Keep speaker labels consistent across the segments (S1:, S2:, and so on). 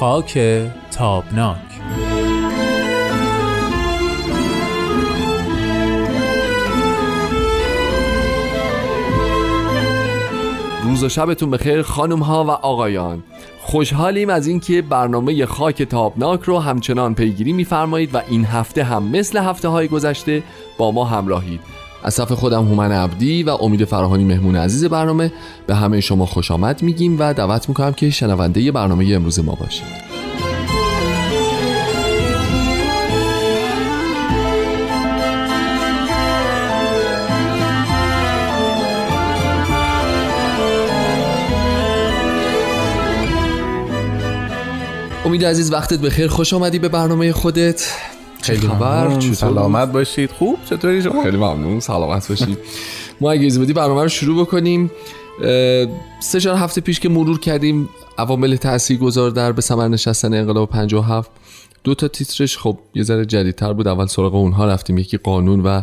S1: خاک تابناک.
S2: روز و شبتون بخیر خانم ها و آقایان. خوشحالیم از اینکه برنامه خاک تابناک رو همچنان پیگیری میفرمایید و این هفته هم مثل هفته های گذشته با ما همراهید. از صف خودم هومن عبدی و امید فراهانی مهمون عزیز برنامه به همه شما خوش آمد میگیم و دعوت می‌کنم که شنونده برنامه امروز ما باشید. امید عزیز وقتت بخیر. خوش آمدی به برنامه خودت.
S3: خیلی خبر سلامت باشید. خوب؟ چطوری شما؟
S2: خیلی ممنون. سلامت باشید. ما اگه بدی برنامه رو شروع بکنیم. سه چهار هفته پیش که مرور کردیم عوامل تاثیر گذار در به ثمر نشستن انقلاب 57 دو تا تیترش خب یه ذره جدیدتر بود. اول سراغ اونها رفتیم. یکی قانون و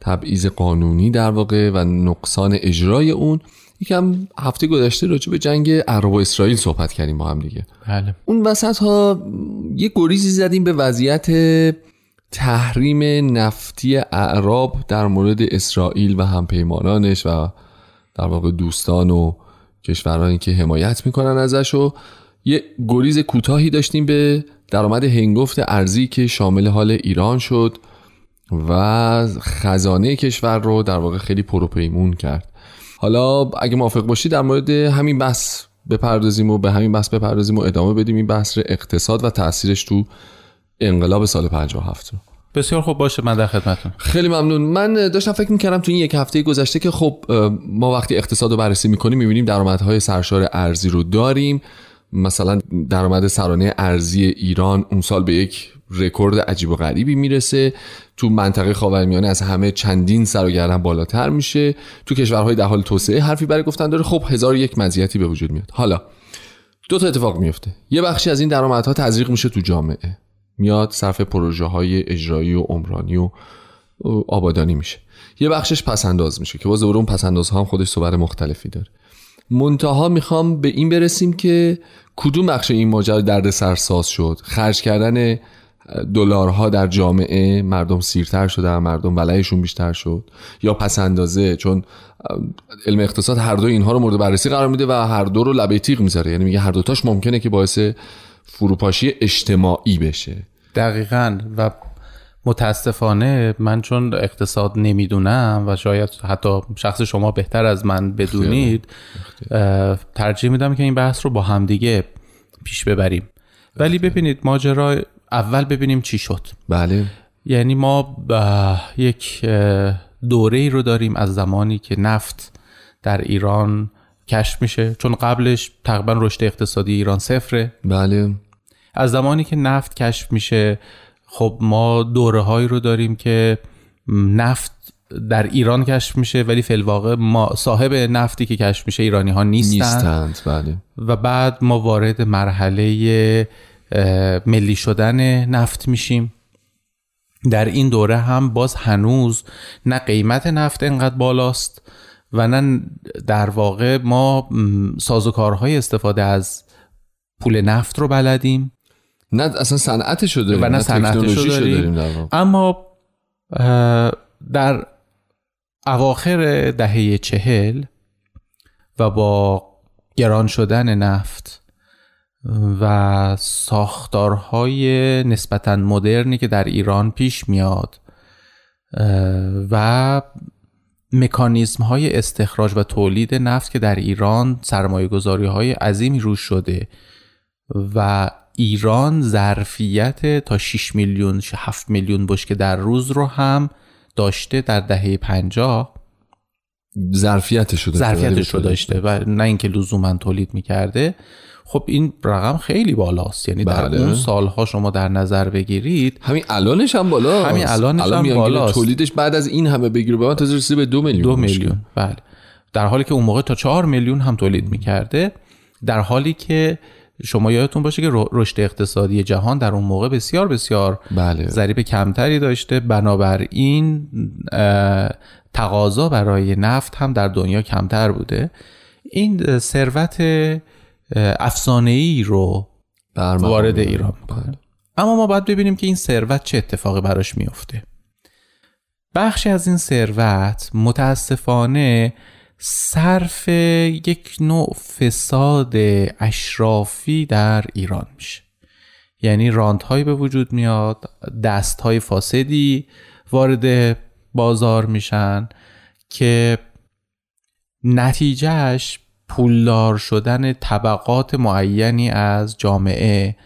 S2: تبعیض قانونی در واقع و نقصان اجرای اون. یکم هفته گذشته راجع به جنگ عرب و اسرائیل صحبت کردیم با هم دیگه.
S3: بله.
S2: اون وسط ها یه گریزی زدیم به وضعیت تحریم نفتی اعراب در مورد اسرائیل و همپیمانانش و در واقع دوستان و کشورهایی که حمایت می‌کنن ازش و یه گریز کوتاهی داشتیم به درآمد هنگفت ارزی که شامل حال ایران شد و خزانه کشور رو در واقع خیلی پروپیمون کرد. حالا اگه موافق باشی در مورد همین بحث بپردازیم و به همین بحث بپردازیم و ادامه بدیم. این بحث اقتصاد و تاثیرش تو انقلاب سال 57 رو
S3: بسیار خوب باشه من در خدمتتون.
S2: خیلی ممنون. من داشتم فکر می‌کردم تو این یک هفته گذشته که خب ما وقتی اقتصاد رو بررسی می‌کنیم می‌بینیم درآمدهای سرشار ارزی رو داریم. مثلا درآمد سرانه ارزی ایران اون سال به یک رکورد عجیب و غریبی می‌رسه. تو منطقه خاورمیانه از همه چندین سر و گردن بالاتر میشه. تو کشورهای در حال توسعه حرفی برای گفتن داره. خب هزار یک مزیتی به وجود میاد. حالا دو تا اتفاق میفته یه بخشی از این درآمدها تزریق میشه تو جامعه. میاد صرف پروژه های اجرایی و عمرانی و آبادانی میشه. یه بخشش پسنداز میشه که باز اون پسندازها هم خودش صور مختلفی داره. منتها می‌خوام به این برسیم که کدوم بخش این ماجرا درد سرساز شد؟ خرج کردن دلارها در جامعه مردم سیرتر شدن مردم ولایشون بیشتر شد. یا پس اندازه چون علم اقتصاد هر دو اینها رو مورد بررسی قرار میده و هر دو رو لبه تیغ می‌ذاره. یعنی میگه هر دوتاش ممکنه که باعث فروپاشی اجتماعی بشه.
S3: دقیقا. و متاسفانه من چون اقتصاد نمی‌دونم و شاید حتی شخص شما بهتر از من بدونید ترجیح میدم که این بحث رو با همدیگه پیش ببریم. ولی ببینید ماجرا اول ببینیم چی شد.
S2: بله.
S3: یعنی ما یک دوره ای رو داریم از زمانی که نفت در ایران کشف میشه. چون قبلش تقریبا رشد اقتصادی ایران صفره.
S2: بله.
S3: از زمانی که نفت کشف میشه خب ما دوره هایی رو داریم که نفت در ایران کشف میشه ولی فی الواقع ما صاحب نفتی که کشف میشه ایرانی ها نیستند,
S2: نیستند بله.
S3: و بعد ما وارد مرحله ملی شدن نفت میشیم. در این دوره هم باز هنوز نه قیمت نفت انقدر بالاست و نه در واقع ما سازوکارهای استفاده از پول نفت رو بلدیم.
S2: نه اصلا صنعت شده
S3: و نه صنعت داریم. اما در اواخر دهه چهل و با گران شدن نفت و ساختارهای نسبتا مدرنی که در ایران پیش میاد و مکانیزم های استخراج و تولید نفت که در ایران سرمایه گذاری های عظیمی روش شده و ایران ظرفیت تا 6 میلیون 7 میلیون بشکه در روز رو هم داشته در دهه 50
S2: ظرفیتش رو
S3: ظرفیتش رو داشته و نه اینکه لزوما تولید می‌کرده. خب این رقم خیلی بالاست. یعنی در بله. اون سالها شما در نظر بگیرید
S2: همین الانش هم بالا
S3: همین الانش الان هم بالاست.
S2: تولیدش بعد از این همه بگیر به من تازه رسیده به دو میلیون
S3: دو میلیون. بله. در حالی که اون موقع تا چهار میلیون هم تولید می‌کرده در حالی که شما یادتون باشه که رشد اقتصادی جهان در اون موقع بسیار بسیار
S2: بله.
S3: ضریب کمتری داشته. بنابراین تقاضا برای نفت هم در دنیا کمتر بوده. این ثروت افسانه ای رو وارد
S2: ایران.
S3: ایران می‌کنه. اما ما باید ببینیم که این ثروت چه اتفاقی براش میفته بخشی از این ثروت متاسفانه صرف یک نوع فساد اشرافی در ایران میشه. یعنی راندهایی به وجود میاد دستهای فاسدی وارد بازار میشن که نتیجهش پولدار شدن طبقات معینی از جامعه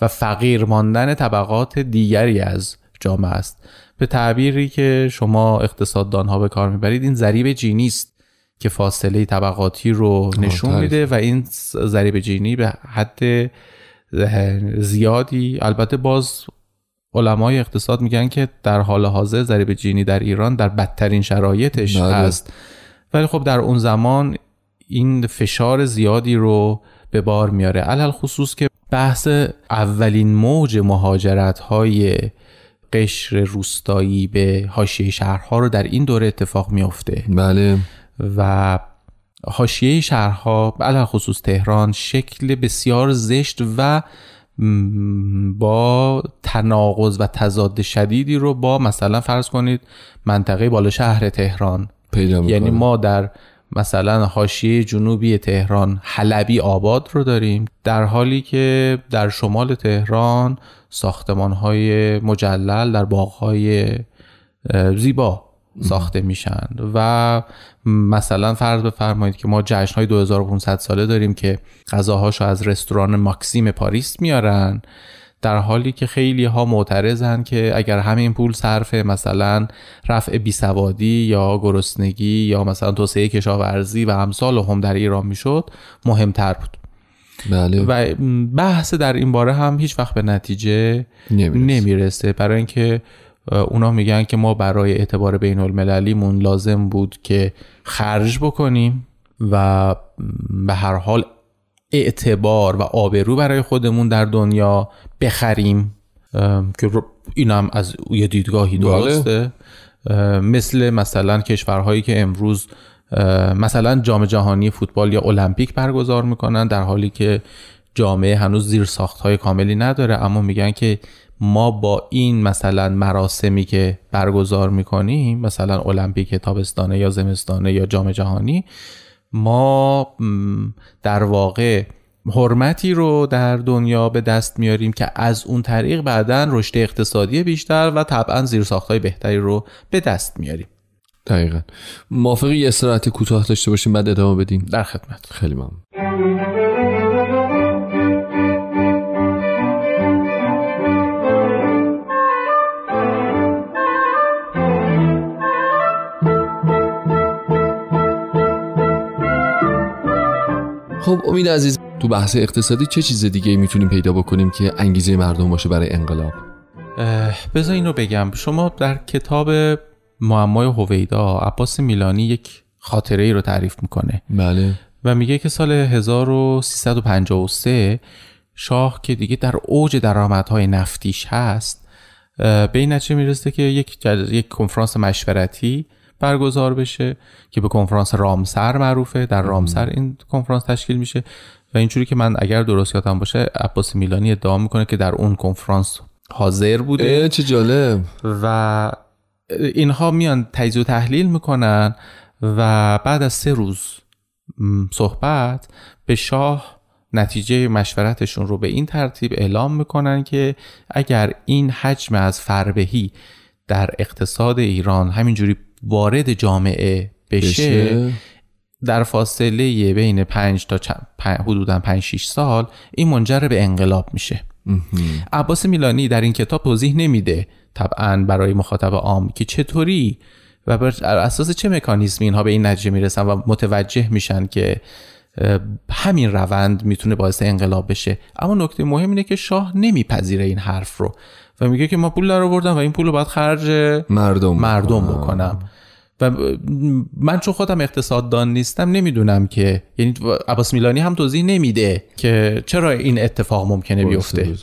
S3: و فقیر ماندن طبقات دیگری از جامعه است به تعبیری که شما اقتصاددان ها به کار می‌برید این ضریب جینی است که فاصله طبقاتی رو نشون. میده و این ضریب جینی به حد زیادی البته باز علمای اقتصاد میگن که در حال حاضر ضریب جینی در ایران در بدترین شرایطش
S2: بله.
S3: هست ولی خب در اون زمان این فشار زیادی رو به بار میاره. علل خصوص که بحث اولین موج مهاجرت های قشر روستایی به حاشیه شهرها رو در این دوره اتفاق میفته
S2: بله.
S3: و حاشیه شهرها علل خصوص تهران شکل بسیار زشت و با تناقض و تضاد شدیدی رو با مثلا فرض کنید منطقه بالا شهر تهران.
S2: پیدا
S3: یعنی ما در مثلا حاشیه جنوبی تهران حلبی آباد رو داریم در حالی که در شمال تهران ساختمان های مجلل در باغ های زیبا ساخته میشن و مثلا فرض بفرمایید که ما جشن های 2500 ساله داریم که غذاهاشو از رستوران ماکسیم پاریس میارن. در حالی که خیلی ها معترضن که اگر همین پول صرف مثلا رفع بیسوادی یا گرسنگی یا مثلا توسعه کشاورزی و امثال هم در ایران می‌شد مهمتر بود.
S2: بله.
S3: و بحث در این باره هم هیچ وقت به نتیجه
S2: نمی‌رسه.
S3: نمی‌رسه. برای اینکه اونا میگن که ما برای اعتبار بین المللیمون لازم بود که خرج بکنیم و به هر حال اعتبار و آبرو برای خودمون در دنیا بخریم که رو- اینم از یه دیدگاهی
S2: بله.
S3: درسته مثل مثلا کشورهایی که امروز مثلا جام جهانی فوتبال یا المپیک برگزار می‌کنن در حالی که جامعه هنوز زیر ساخت های کاملی نداره اما میگن که ما با این مثلا مراسمی که برگزار می‌کنیم مثلا المپیک تابستانه یا زمستانه یا جام جهانی ما در واقع حرمتی رو در دنیا به دست میاریم که از اون طریق بعدا رشد اقتصادی بیشتر و طبعا زیرساختهای بهتری رو به دست میاریم.
S2: دقیقا. موافقی یه استراحت کوتاه داشته باشیم بعد ادامه بدیم.
S3: در خدمت.
S2: خیلی ممنون. خب امید عزیز تو بحث اقتصادی چه چیز دیگه می‌تونیم پیدا بکنیم که انگیزه مردم باشه برای انقلاب؟
S3: بذار اینو بگم. شما در کتاب معمای هویدا عباس میلانی یک خاطره ای رو تعریف می‌کنه.
S2: بله.
S3: و میگه که سال 1353 شاه که دیگه در اوج درآمدهای نفتیش هست به این نتیجه می‌رسه که یک. یک کنفرانس مشورتی برگزار بشه که به کنفرانس رامسر معروفه. در رامسر این کنفرانس تشکیل میشه. و اینجوری که من اگر درست یادم باشه عباس میلانی ادعا می‌کنه که در اون کنفرانس حاضر بوده.
S2: چه جالب.
S3: و اینها میان تجزیه و تحلیل می‌کنن و بعد از سه روز صحبت به شاه نتیجه مشورتشون رو به این ترتیب اعلام می‌کنن که اگر این حجم از فربهی در اقتصاد ایران همینجوری وارد جامعه بشه,
S2: بشه.
S3: در فاصله بین پنج تا چ- پ- حدودا 5 6 سال این منجر به انقلاب میشه. عباس میلانی در این کتاب توضیح نمیده طبعا برای مخاطب عام که چطوری و بر اساس چه مکانیزمی اینها به این نتیجه می‌رسن و متوجه میشن که همین روند می‌تونه باعث انقلاب بشه. اما نکته مهم اینه که شاه نمیپذیره این حرف رو و میگه که ما پول در آوردم و این پول رو باید خرج
S2: مردم
S3: مردم بکنم. و من چون خودم اقتصاددان نیستم نمی‌دونم که یعنی عباس میلانی هم توضیح نمیده که چرا این اتفاق ممکنه بیفته.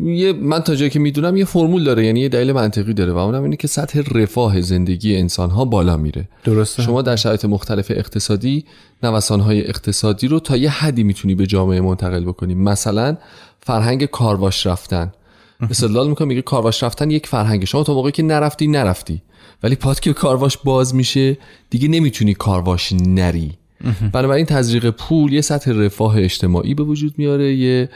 S2: یه من تا جایی که می‌دونم یه فرمول داره یعنی یه دلیل منطقی داره و اونم اینه که سطح رفاه زندگی انسان ها بالا میره.
S3: درسته.
S2: شما در شرایط مختلف اقتصادی نوسان های اقتصادی رو تا یه حدی می‌تونی به جامعه منتقل بکنی. مثلا فرهنگ کارواش رفتن. استدلال می‌کنم میگه کارواش رفتن یک فرهنگ شما تا موقعی که نرفتی نرفتی. ولی پاد که کارواش باز میشه دیگه نمی‌تونی کارواش نری. بنابراین تزریق پول یه سطح رفاه اجتماعی به وجود میاره یه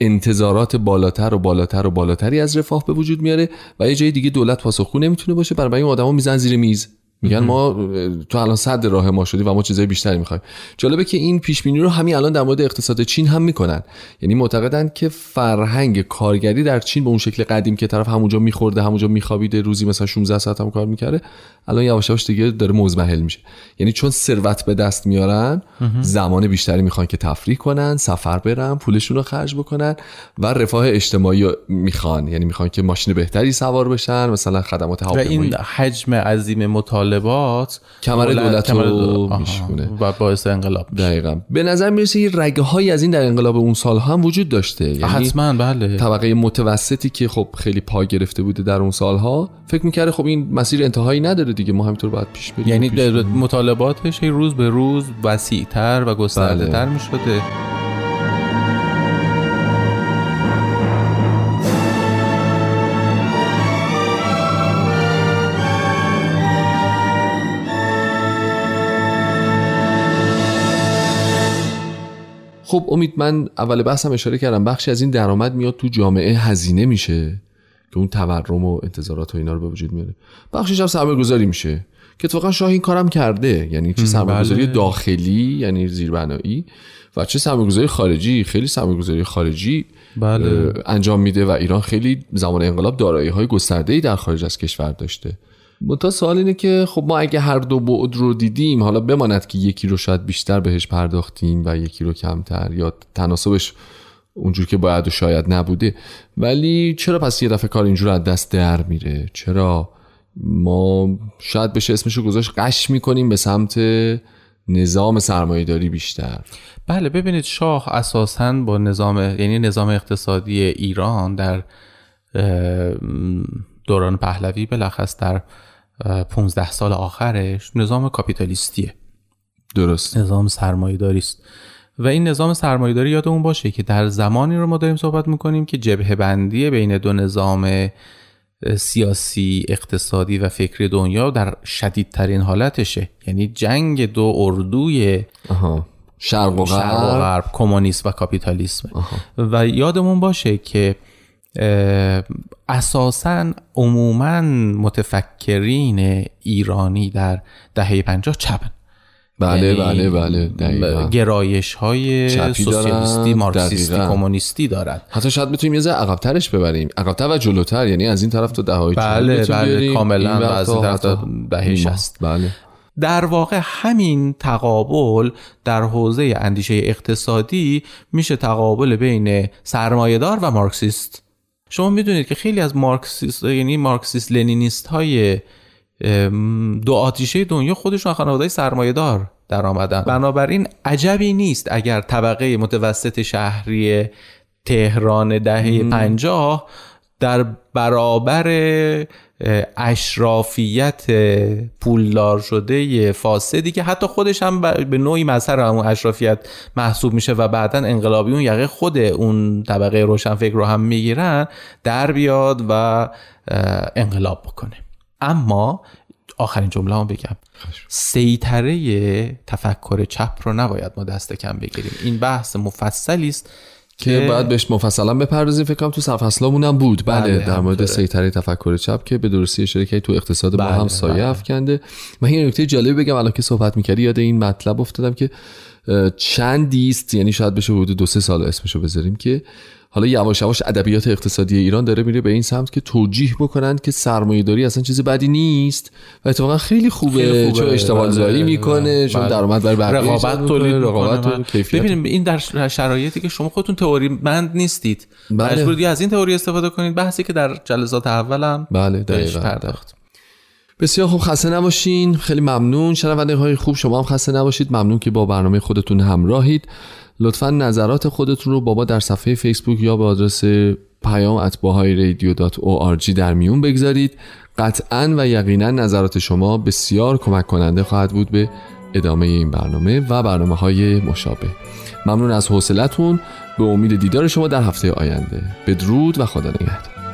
S2: انتظارات بالاتر و بالاتر و بالاتری از رفاه به وجود میاره و یه جای دیگه دولت پاسخگو نمی‌تونه باشه. بنابراین آدما میزن زیر میز. میگن ما تو الان صد راه ما شدی و ما چیزای بیشتری می‌خوایم. جالبه که این پیش بینی رو همین الان در مورد اقتصاد چین هم می‌کنن. یعنی معتقدن که فرهنگ کارگری در چین به اون شکل قدیم که طرف همونجا میخورده همونجا میخوابیده روزی مثلا 16 ساعت هم کار می‌کرده الان یواش یواش دیگه داره مزمحل میشه. یعنی چون ثروت به دست میارن زمان بیشتری می‌خوان که تفریح کنن سفر برن پولشون رو خرج بکنن و رفاه اجتماعی می‌خوان. یعنی می‌خوان که ماشین بهتری سوار بشن مثلا خدمات
S3: و این حجم عظیم مطالبات
S2: کمر دولت رو میشونه
S3: و باعث انقلاب
S2: دقیقا. به نظر می‌رسه یه رگه های از این در انقلاب اون سال هم وجود داشته.
S3: یعنی حتما بله.
S2: طبقه متوسطی که خب خیلی پا گرفته بوده در اون سالها فکر می‌کرده خب این مسیر انتهایی نداره دیگه ما همینطور باید پیش بریم
S3: یعنی
S2: پیش.
S3: مطالباتش روز به روز وسیعتر و گسترده تر
S2: بله.
S3: می شده
S2: خب امید من اول بحثم اشاره کردم بخشی از این درآمد میاد تو جامعه هزینه میشه که اون تورم و انتظارات و اینا رو به وجود میاره بخشش هم سرمایه گذاری میشه که اتفاقا شاه این کارم کرده یعنی چه
S3: بله.
S2: داخلی یعنی زیربنایی و چه سرمایه گذاری خارجی خیلی سرمایه گذاری خارجی
S3: بله.
S2: انجام میده و ایران خیلی زمان انقلاب دارایی های گسترده در خارج از کشور داشته منتها سوال اینه که خب ما اگه هر دو بعد رو دیدیم حالا بماند که یکی رو شاید بیشتر بهش پرداختیم و یکی رو کمتر یا تناسبش اونجور که باید و شاید نبوده. ولی چرا پس یه دفعه کار اینجور از دست در میره؟ چرا ما شاید بشه اسمشو گذاشت قش می‌کنیم به سمت نظام سرمایهداری بیشتر؟
S3: بله ببینید شاه اساسا با نظام یعنی نظام اقتصادی ایران در دوران پهلوی بلخص در 15 سال آخرش نظام کاپیتالیستیه.
S2: درست.
S3: نظام سرمایه‌داری است و این نظام سرمایه‌داری یادمون باشه که در زمانی رو ما داریم صحبت می‌کنیم که جبهه بندی بین دو نظام سیاسی اقتصادی و فکری دنیا در شدیدترین حالتشه. یعنی جنگ دو اردوی
S2: آها. شرق و غرب.
S3: کمونیسم و کاپیتالیسم. و یادمون باشه که اساسا عموما متفکرین ایرانی در دهه پنجاه چپن.
S2: بله
S3: یعنی
S2: بله بله دقیقاً.
S3: گرایش های سوسیالیستی مارکسیستی. کمونیستی دارد
S2: حتی شاید بتونیم یه ذره عقبترش ببریم. عقبتر و جلوتر یعنی از این طرف تا دههای
S3: بله بله کاملا و از این طرف تا دهه
S2: شست
S3: 60
S2: بله.
S3: در واقع همین تقابل در حوزه اندیشه اقتصادی میشه تقابل بین سرمایهدار و مارکسیست. شما می‌دونید که خیلی از مارکسیست یعنی مارکسیست لنینیست های دو آتیشه دنیا خودشون خانواده سرمایه دار در آمدن. بنابراین عجبی نیست اگر طبقه متوسط شهری تهران دهه پنجاه در برابر اشرافیت پولدار شده فاسدی که حتی خودش هم به نوعی مظهر همون اشرافیت محسوب میشه و بعدا انقلابیون یقه خود اون طبقه روشنفکر رو هم می‌گیرن در بیاد و انقلاب بکنه. اما آخرین جمله هم بگم. سیطره تفکر چپ رو نباید ما دست کم بگیریم. این بحث مفصلی است.
S2: که باید بهش مفصلا بپردازیم فکر کنم تو سرفصلامون هم بود بله,
S3: بله،
S2: در مورد. سیطره تفکر چپ که به درستی اشاره کردی تو اقتصاد ما
S3: بله،
S2: هم سایه
S3: بله.
S2: افکنده من یه نکته جالبی بگم الان که صحبت می‌کردی یاد این مطلب افتادم که اه، چندی است یعنی شاید بشه حدود دو سه سال اسمشو بذاریم که حالا یواش یواش ادبیات اقتصادی ایران داره میره به این سمت که توجیه بکنند که سرمایه داری اصلا چیز بدی نیست و اتفاقا خیلی خوبه,
S3: خیلی خوبه.
S2: چون اشتغال
S3: بله،
S2: زایی
S3: بله،
S2: می‌کنه چون
S3: بله.
S2: درآمد برای بقیه
S3: رقابت تولید
S2: رقابت کیفیت.
S3: ببینید این در شرایطی که شما خودتون تئوری مند نیستید.
S2: بله.
S3: مجبورید یا از این تئوری استفاده کنید. بحثی که در جلسات اولم
S2: بله دقیقاً
S3: پرداخت.
S2: بسیار خوب خسته نباشین. خیلی ممنون. شنونده های خوب شما هم خسته نباشید. ممنون که با برنامه خودتون همراهید. لطفا نظرات خودتون رو بابا در صفحه فیسبوک یا به آدرس پیام اتباهای رادیو در میون بگذارید. قطعا و یقینا نظرات شما بسیار کمک کننده خواهد بود به ادامه این برنامه و برنامه های مشابه. ممنون از حوصلتون به امید دیدار شما در هفته آینده. بدرود و خدا نگهدار.